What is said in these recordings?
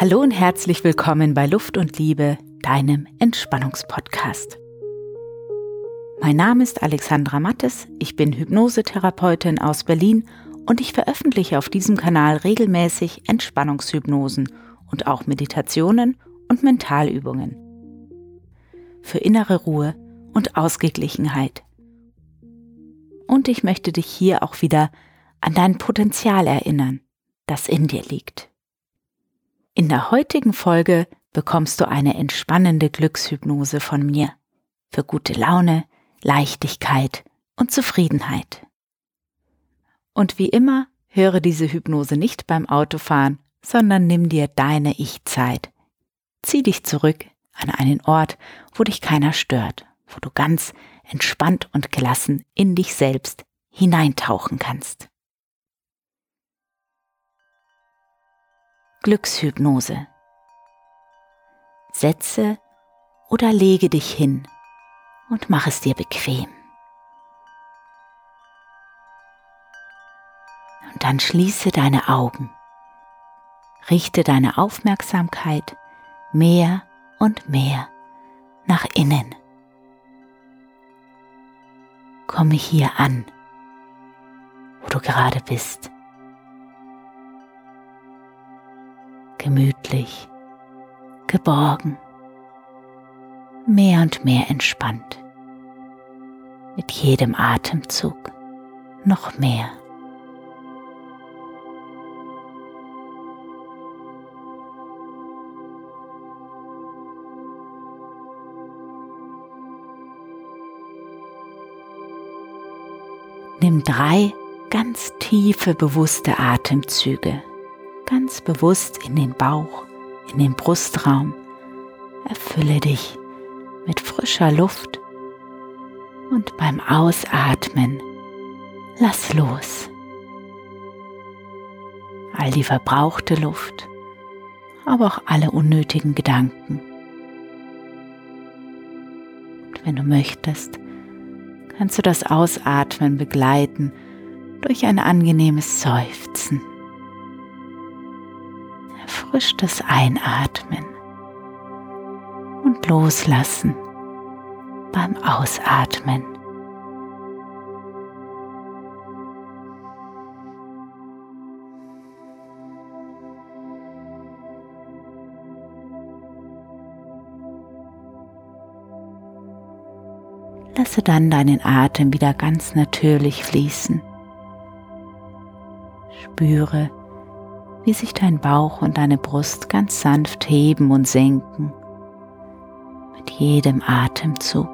Hallo und herzlich willkommen bei Luft und Liebe, deinem Entspannungspodcast. Mein Name ist Alexandra Mattes, ich bin Hypnosetherapeutin aus Berlin und ich veröffentliche auf diesem Kanal regelmäßig Entspannungshypnosen und auch Meditationen und Mentalübungen. Für innere Ruhe und Ausgeglichenheit. Und ich möchte dich hier auch wieder an dein Potenzial erinnern, das in dir liegt. In der heutigen Folge bekommst du eine entspannende Glückshypnose von mir für gute Laune, Leichtigkeit und Zufriedenheit. Und wie immer, höre diese Hypnose nicht beim Autofahren, sondern nimm dir deine Ich-Zeit. Zieh dich zurück an einen Ort, wo dich keiner stört, wo du ganz entspannt und gelassen in dich selbst hineintauchen kannst. Glückshypnose. Setze oder lege dich hin und mach es dir bequem. Und dann schließe deine Augen. Richte deine Aufmerksamkeit mehr und mehr nach innen. Komme hier an, wo du gerade bist. Gemütlich, geborgen, mehr und mehr entspannt. Mit jedem Atemzug noch mehr. Nimm drei ganz tiefe, bewusste Atemzüge ganz bewusst in den Bauch, in den Brustraum. Erfülle dich mit frischer Luft und beim Ausatmen lass los. All die verbrauchte Luft, aber auch alle unnötigen Gedanken. Und wenn du möchtest, kannst du das Ausatmen begleiten durch ein angenehmes Seufzen erfrischtes Einatmen und Loslassen beim Ausatmen. Lasse dann deinen Atem wieder ganz natürlich fließen. Spüre, wie sich dein Bauch und deine Brust ganz sanft heben und senken mit jedem Atemzug.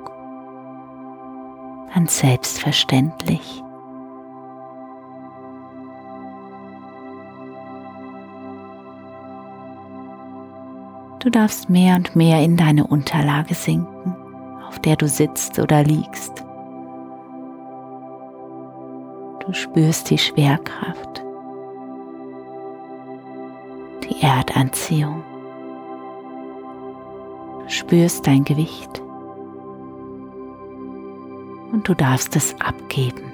Ganz selbstverständlich. Du darfst mehr und mehr in deine Unterlage sinken, auf der du sitzt oder liegst. Du spürst die Schwerkraft die Erdanziehung. Du spürst dein Gewicht und du darfst es abgeben.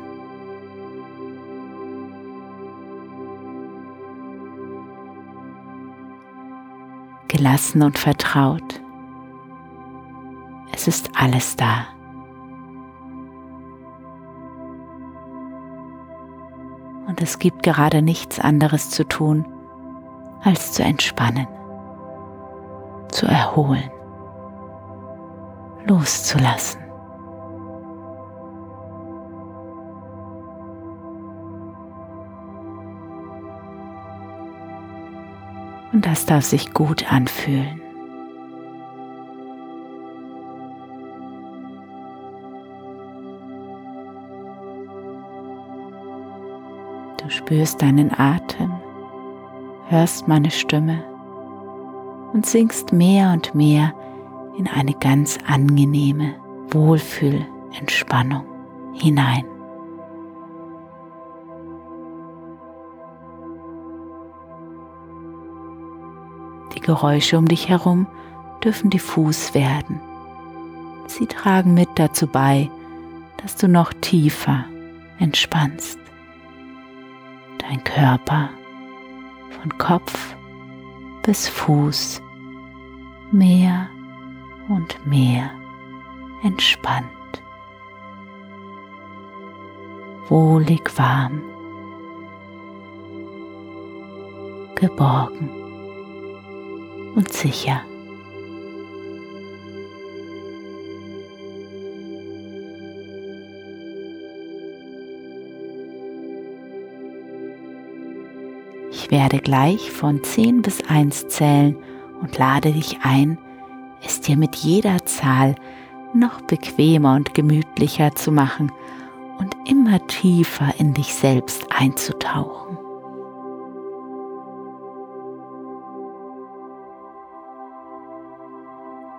Gelassen und vertraut. Es ist alles da. Und es gibt gerade nichts anderes zu tun, als zu entspannen, zu erholen, loszulassen. Und das darf sich gut anfühlen. Du spürst deinen Atem hörst meine Stimme und sinkst mehr und mehr in eine ganz angenehme Wohlfühlentspannung hinein. Die Geräusche um dich herum dürfen diffus werden. Sie tragen mit dazu bei, dass du noch tiefer entspannst. Dein Körper von Kopf bis Fuß mehr und mehr entspannt, wohlig warm, geborgen und sicher. Werde gleich von 10 bis 1 zählen und lade dich ein, es dir mit jeder Zahl noch bequemer und gemütlicher zu machen und immer tiefer in dich selbst einzutauchen.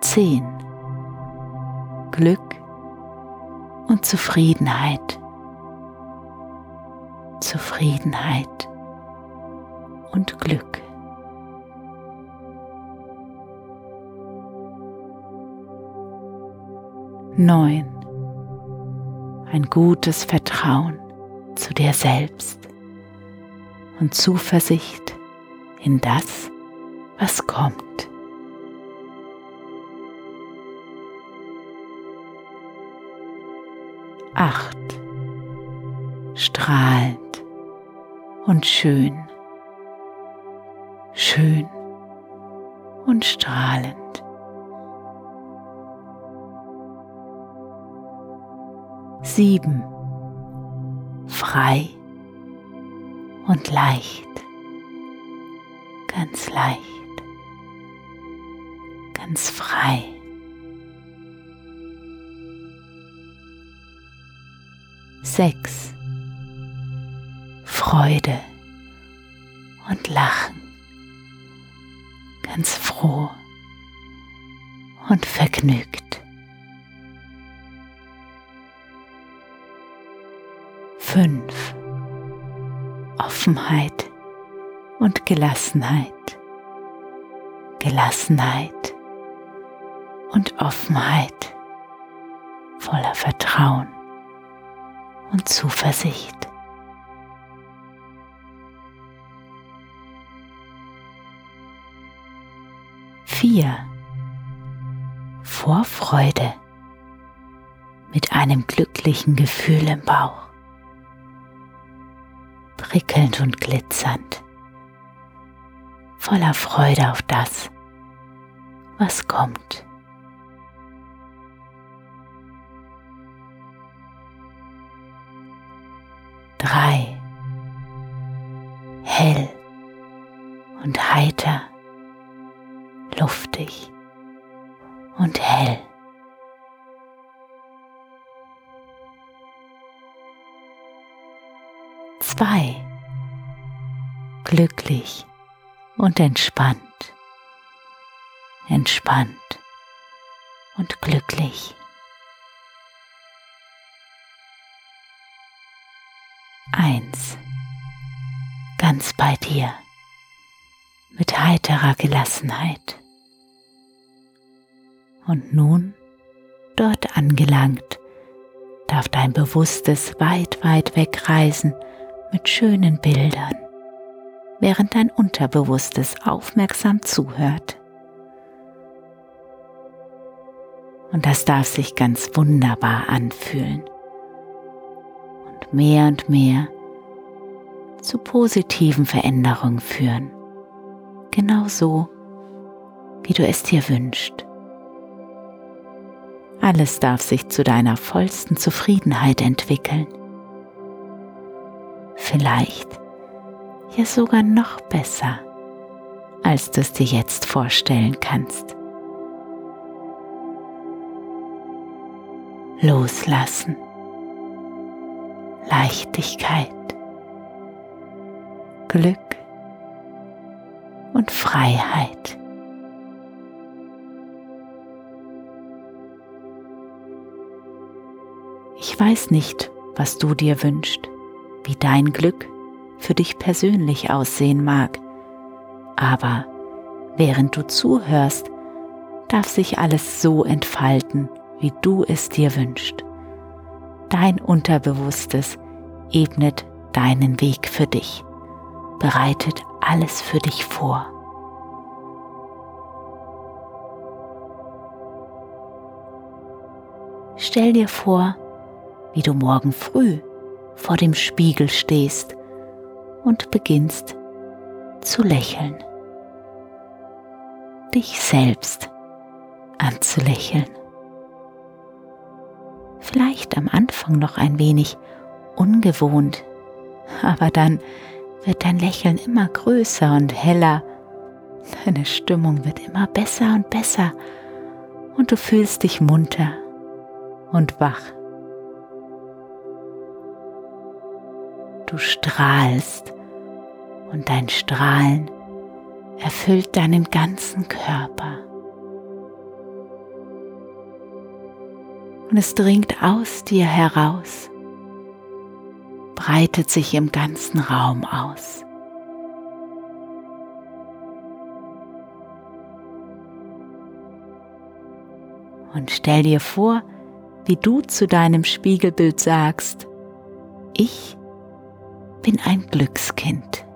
Zehn. Glück und Zufriedenheit. Zufriedenheit und Glück. Neun. Ein gutes Vertrauen zu dir selbst und Zuversicht in das, was kommt. Acht. Strahlend und schön schön und strahlend. Sieben. Frei und leicht. Ganz leicht. Ganz frei. Sechs. Freude und Lachen ganz froh und vergnügt. Fünf. Offenheit und Gelassenheit. Gelassenheit und Offenheit voller Vertrauen und Zuversicht. Vier Vorfreude mit einem glücklichen Gefühl im Bauch, prickelnd und glitzernd, voller Freude auf das, was kommt. Drei. Luftig und hell. Zwei. Glücklich und entspannt. Entspannt und glücklich. Eins. Ganz bei dir mit heiterer Gelassenheit. Und nun, dort angelangt, darf dein Bewusstes weit, weit wegreisen mit schönen Bildern, während dein Unterbewusstes aufmerksam zuhört. Und das darf sich ganz wunderbar anfühlen. Und mehr und mehr zu positiven Veränderungen führen. Genau so, wie du es dir wünschst. Alles darf sich zu deiner vollsten Zufriedenheit entwickeln. Vielleicht ja sogar noch besser, als du es dir jetzt vorstellen kannst. Loslassen. Leichtigkeit. Glück und Freiheit. Ich weiß nicht, was du dir wünschst, wie dein Glück für dich persönlich aussehen mag, aber während du zuhörst, darf sich alles so entfalten, wie du es dir wünschst. Dein Unterbewusstes ebnet deinen Weg für dich, bereitet alles für dich vor. Stell dir vor, wie du morgen früh vor dem Spiegel stehst und beginnst zu lächeln. Dich selbst anzulächeln. Vielleicht am Anfang noch ein wenig ungewohnt, aber dann wird dein Lächeln immer größer und heller, deine Stimmung wird immer besser und besser und du fühlst dich munter und wach. Du strahlst und dein Strahlen erfüllt deinen ganzen Körper. Und es dringt aus dir heraus, breitet sich im ganzen Raum aus. Und stell dir vor, wie du zu deinem Spiegelbild sagst, ich bin ein Glückskind.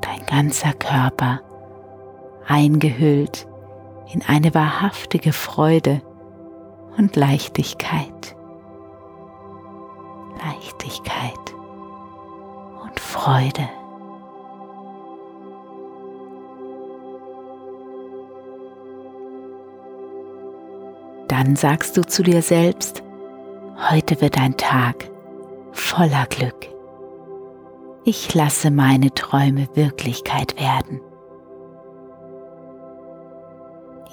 Dein ganzer Körper eingehüllt in eine wahrhaftige Freude und Leichtigkeit. Leichtigkeit und Freude. Dann sagst du zu dir selbst, heute wird ein Tag voller Glück. Ich lasse meine Träume Wirklichkeit werden.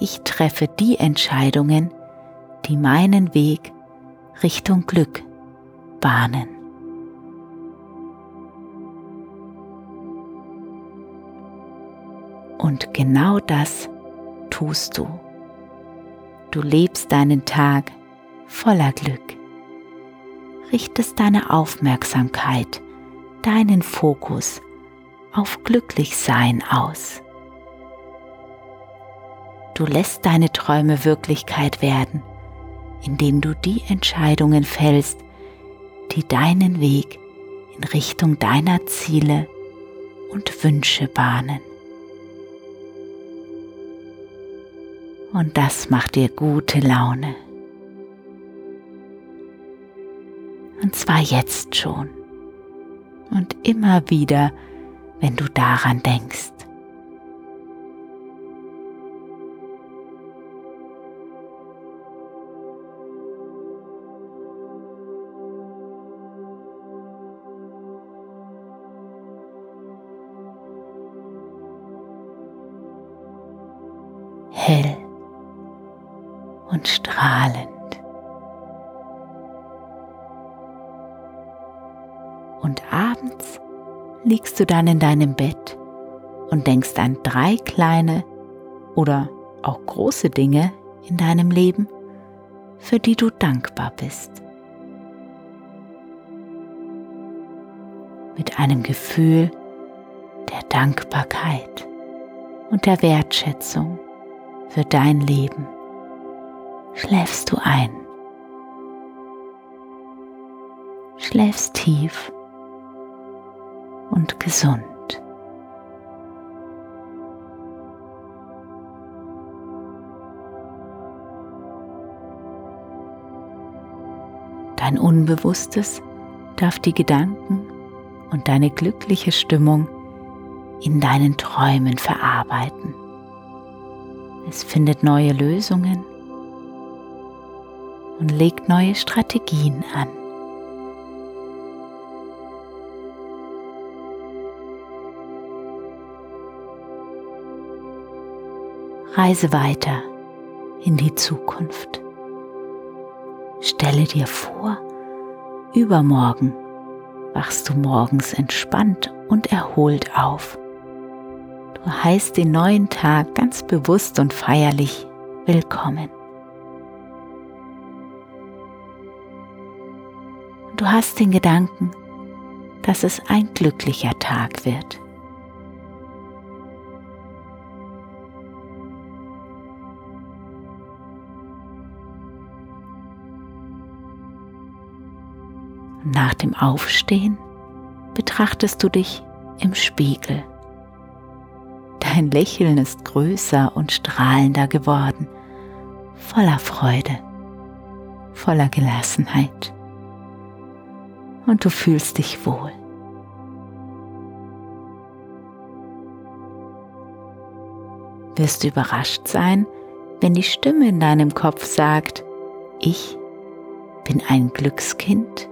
Ich treffe die Entscheidungen, die meinen Weg Richtung Glück bahnen. Und genau das tust du. Du lebst deinen Tag voller Glück. Richtest deine Aufmerksamkeit, deinen Fokus auf Glücklichsein aus. Du lässt deine Träume Wirklichkeit werden, indem du die Entscheidungen fällst, die deinen Weg in Richtung deiner Ziele und Wünsche bahnen. und das macht dir gute Laune. Und zwar jetzt schon und immer wieder, wenn du daran denkst. hell und strahlend. Abends liegst du dann in deinem Bett und denkst an drei kleine oder auch große Dinge in deinem Leben, für die du dankbar bist. Mit einem Gefühl der Dankbarkeit und der Wertschätzung für dein Leben schläfst du ein. Schläfst tief und gesund. Dein Unbewusstes darf die Gedanken und deine glückliche Stimmung in deinen Träumen verarbeiten. Es findet neue Lösungen und legt neue Strategien an. Reise weiter in die Zukunft. Stelle dir vor, übermorgen wachst du morgens entspannt und erholt auf. Du heißt den neuen Tag ganz bewusst und feierlich willkommen. Du hast den Gedanken, dass es ein glücklicher Tag wird. Nach dem Aufstehen betrachtest du dich im Spiegel. Dein Lächeln ist größer und strahlender geworden voller Freude, voller Gelassenheit und du fühlst dich wohl. Wirst du überrascht sein, wenn die Stimme in deinem Kopf sagt, ich bin ein Glückskind?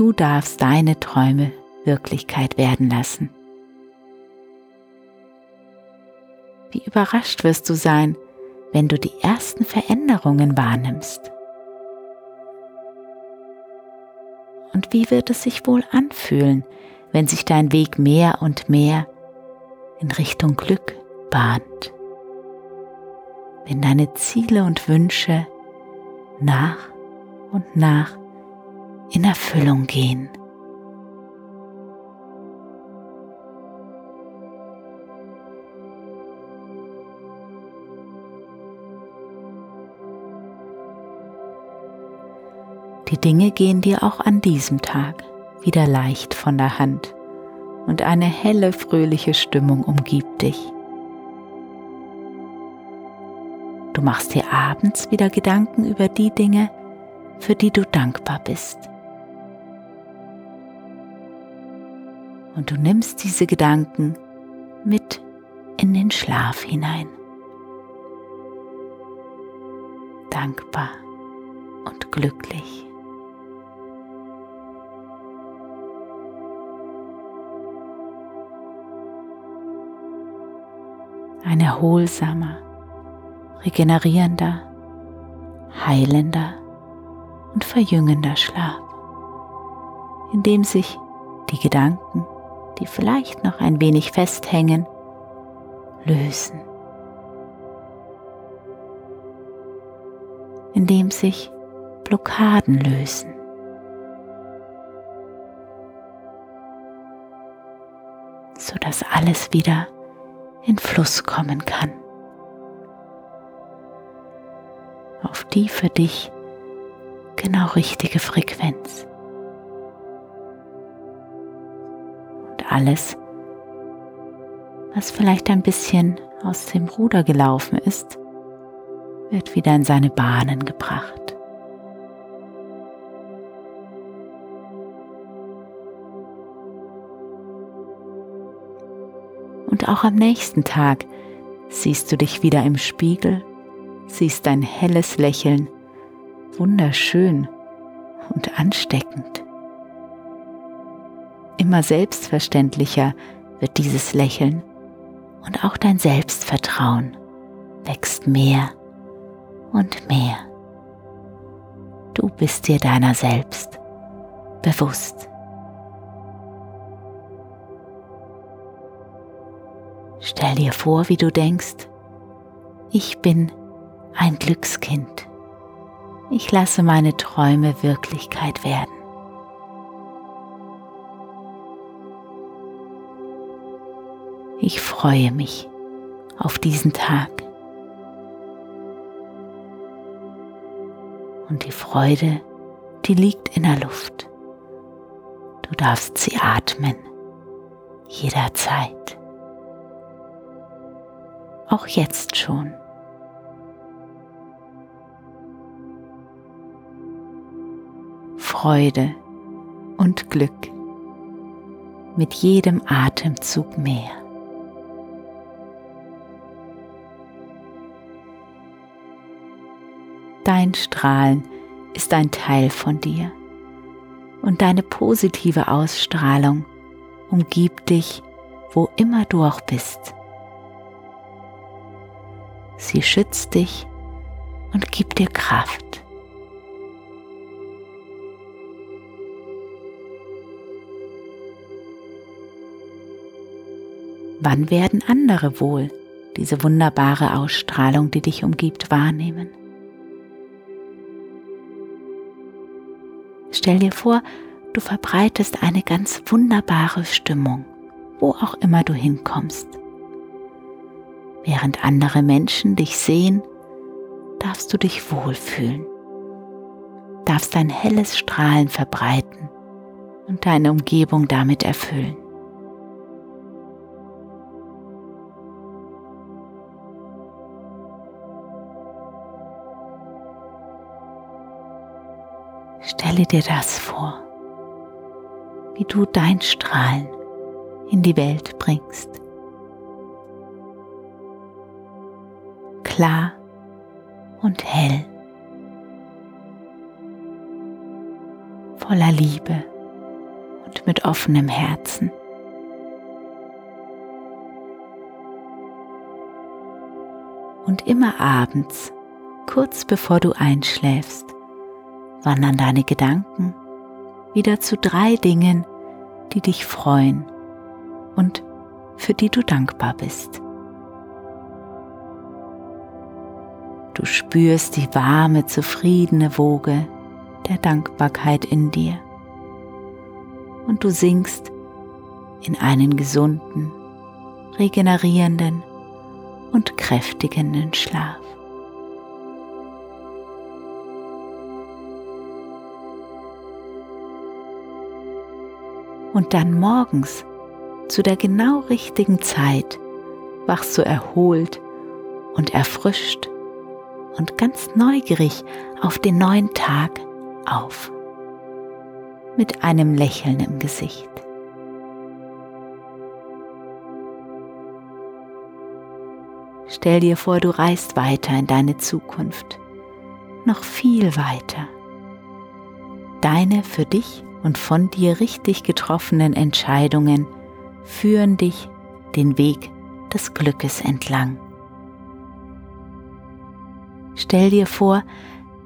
Du darfst deine Träume Wirklichkeit werden lassen. Wie überrascht wirst du sein, wenn du die ersten Veränderungen wahrnimmst. Und wie wird es sich wohl anfühlen, wenn sich dein Weg mehr und mehr in Richtung Glück bahnt? Wenn deine Ziele und Wünsche nach und nach in Erfüllung gehen. Die Dinge gehen dir auch an diesem Tag wieder leicht von der Hand und eine helle, fröhliche Stimmung umgibt dich. Du machst dir abends wieder Gedanken über die Dinge, für die du dankbar bist. Und du nimmst diese Gedanken mit in den Schlaf hinein. Dankbar und glücklich. ein erholsamer, regenerierender, heilender und verjüngender Schlaf, in dem sich die Gedanken, die vielleicht noch ein wenig festhängen, lösen, in dem sich Blockaden lösen. sodass alles wieder in Fluss kommen kann. Auf die für dich genau richtige Frequenz. Alles, was vielleicht ein bisschen aus dem Ruder gelaufen ist, wird wieder in seine Bahnen gebracht. Und auch am nächsten Tag siehst du dich wieder im Spiegel, siehst dein helles Lächeln, wunderschön und ansteckend. Immer selbstverständlicher wird dieses Lächeln und auch dein Selbstvertrauen wächst mehr und mehr. Du bist dir deiner selbst bewusst. Stell dir vor, wie du denkst, ich bin ein Glückskind. Ich lasse meine Träume Wirklichkeit werden. Ich freue mich auf diesen Tag. Und die Freude, die liegt in der Luft. Du darfst sie atmen, jederzeit auch jetzt schon. Freude und Glück mit jedem Atemzug mehr. Dein Strahlen ist ein Teil von dir und deine positive Ausstrahlung umgibt dich, wo immer du auch bist. Sie schützt dich und gibt dir Kraft. Wann werden andere wohl diese wunderbare Ausstrahlung, die dich umgibt, wahrnehmen? Stell dir vor, du verbreitest eine ganz wunderbare Stimmung, wo auch immer du hinkommst. Während andere Menschen dich sehen, darfst du dich wohlfühlen, darfst dein helles Strahlen verbreiten und deine Umgebung damit erfüllen. Stelle dir das vor, wie du dein Strahlen in die Welt bringst. Klar und hell, voller Liebe und mit offenem Herzen. Und immer abends, kurz bevor du einschläfst, wandern deine Gedanken wieder zu drei Dingen, die dich freuen und für die du dankbar bist. Du spürst die warme, zufriedene Woge der Dankbarkeit in dir und du sinkst in einen gesunden, regenerierenden und kräftigenden Schlaf. Und dann morgens zu der genau richtigen Zeit wachst du erholt und erfrischt und ganz neugierig auf den neuen Tag auf. Mit einem Lächeln im Gesicht. Stell dir vor, du reist weiter in deine Zukunft, noch viel weiter. Deine für dich und von dir richtig getroffenen Entscheidungen führen dich den Weg des Glückes entlang. Stell dir vor,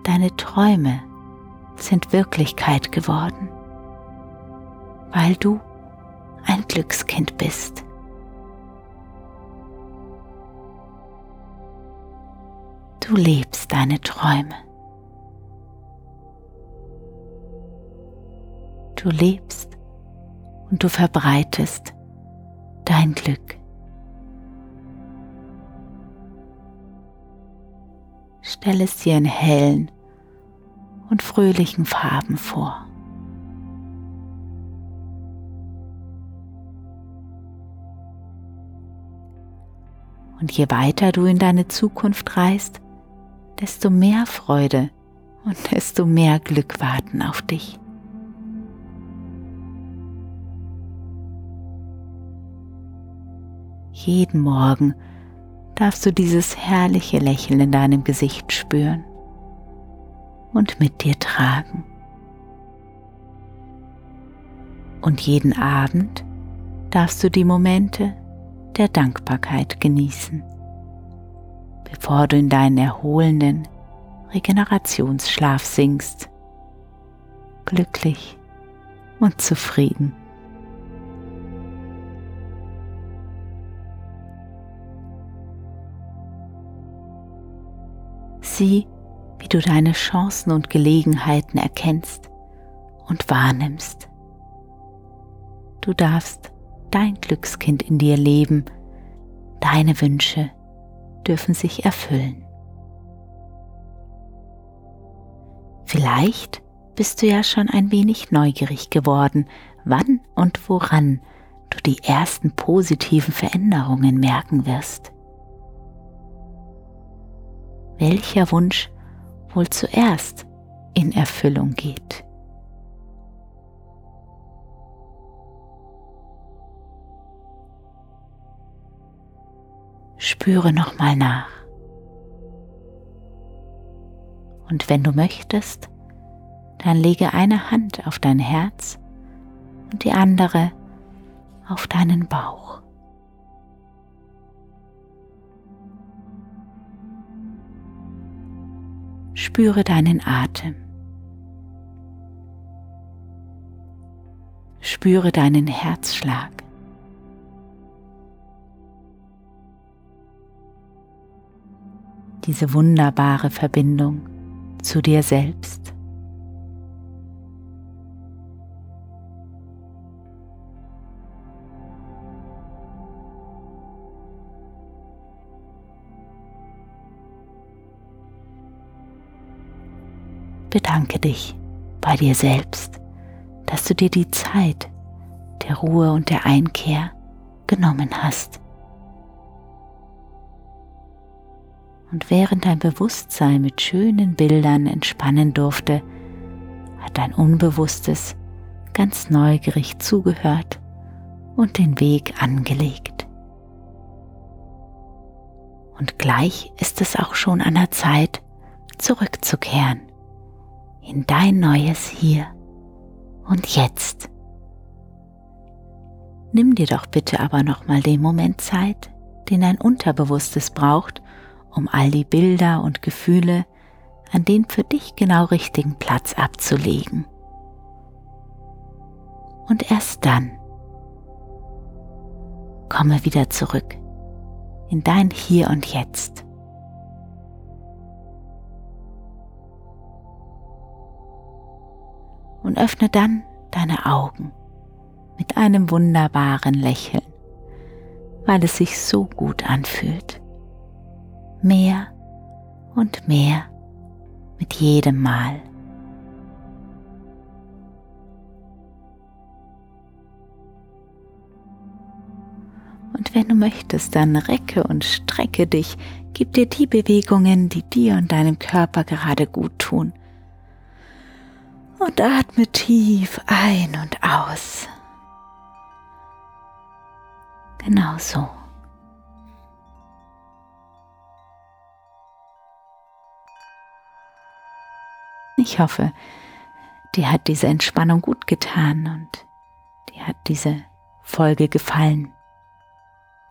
deine Träume sind Wirklichkeit geworden, weil du ein Glückskind bist. Du lebst deine Träume. Du lebst und du verbreitest dein Glück. Stell es dir in hellen und fröhlichen Farben vor. Und je weiter du in deine Zukunft reist, desto mehr Freude und desto mehr Glück warten auf dich. Jeden Morgen darfst du dieses herrliche Lächeln in deinem Gesicht spüren und mit dir tragen. Und jeden Abend darfst du die Momente der Dankbarkeit genießen bevor du in deinen erholenden Regenerationsschlaf sinkst, glücklich und zufrieden. Sieh, wie du deine Chancen und Gelegenheiten erkennst und wahrnimmst. Du darfst dein Glückskind in dir leben, deine Wünsche dürfen sich erfüllen. Vielleicht bist du ja schon ein wenig neugierig geworden, wann und woran du die ersten positiven Veränderungen merken wirst. Welcher Wunsch wohl zuerst in Erfüllung geht. Spüre nochmal nach. Und wenn du möchtest, dann lege eine Hand auf dein Herz und die andere auf deinen Bauch. Spüre deinen Atem. Spüre deinen Herzschlag. diese wunderbare Verbindung zu dir selbst. Bedanke dich bei dir selbst, dass du dir die Zeit der Ruhe und der Einkehr genommen hast. Und während dein Bewusstsein mit schönen Bildern entspannen durfte, hat dein Unbewusstes ganz neugierig zugehört und den Weg angelegt. Und gleich ist es auch schon an der Zeit, zurückzukehren in dein neues Hier und Jetzt. Nimm dir doch bitte aber nochmal den Moment Zeit, den dein Unterbewusstes braucht, um all die Bilder und Gefühle an den für dich genau richtigen Platz abzulegen. Und erst dann komme wieder zurück in dein Hier und Jetzt. Und öffne dann deine Augen mit einem wunderbaren Lächeln, weil es sich so gut anfühlt. Mehr und mehr mit jedem Mal. Und wenn du möchtest, dann recke und strecke dich, gib dir die Bewegungen, die dir und deinem Körper gerade gut tun. Und atme tief ein und aus. Genau so. Ich hoffe, dir hat diese Entspannung gut getan und dir hat diese Folge gefallen.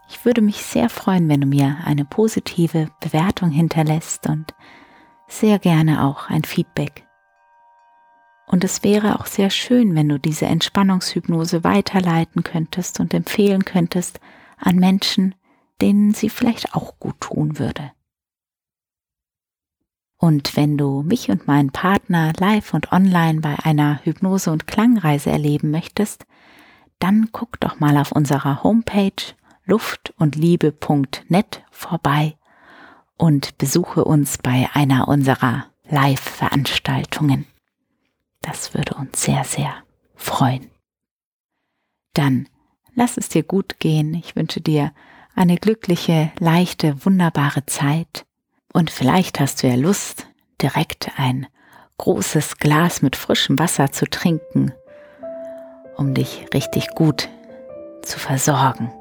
Ich würde mich sehr freuen, wenn du mir eine positive Bewertung hinterlässt und sehr gerne auch ein Feedback. Und es wäre auch sehr schön, wenn du diese Entspannungshypnose weiterleiten könntest und empfehlen könntest an Menschen, denen sie vielleicht auch gut tun würde. Und wenn du mich und meinen Partner live und online bei einer Hypnose- und Klangreise erleben möchtest, dann guck doch mal auf unserer Homepage luftundliebe.net vorbei und besuche uns bei einer unserer Live-Veranstaltungen. Das würde uns sehr, sehr freuen. Dann lass es dir gut gehen. Ich wünsche dir eine glückliche, leichte, wunderbare Zeit. Und vielleicht hast du ja Lust, direkt ein großes Glas mit frischem Wasser zu trinken, um dich richtig gut zu versorgen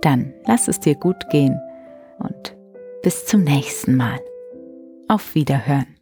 dann lass es dir gut gehen und bis zum nächsten Mal. Auf Wiederhören.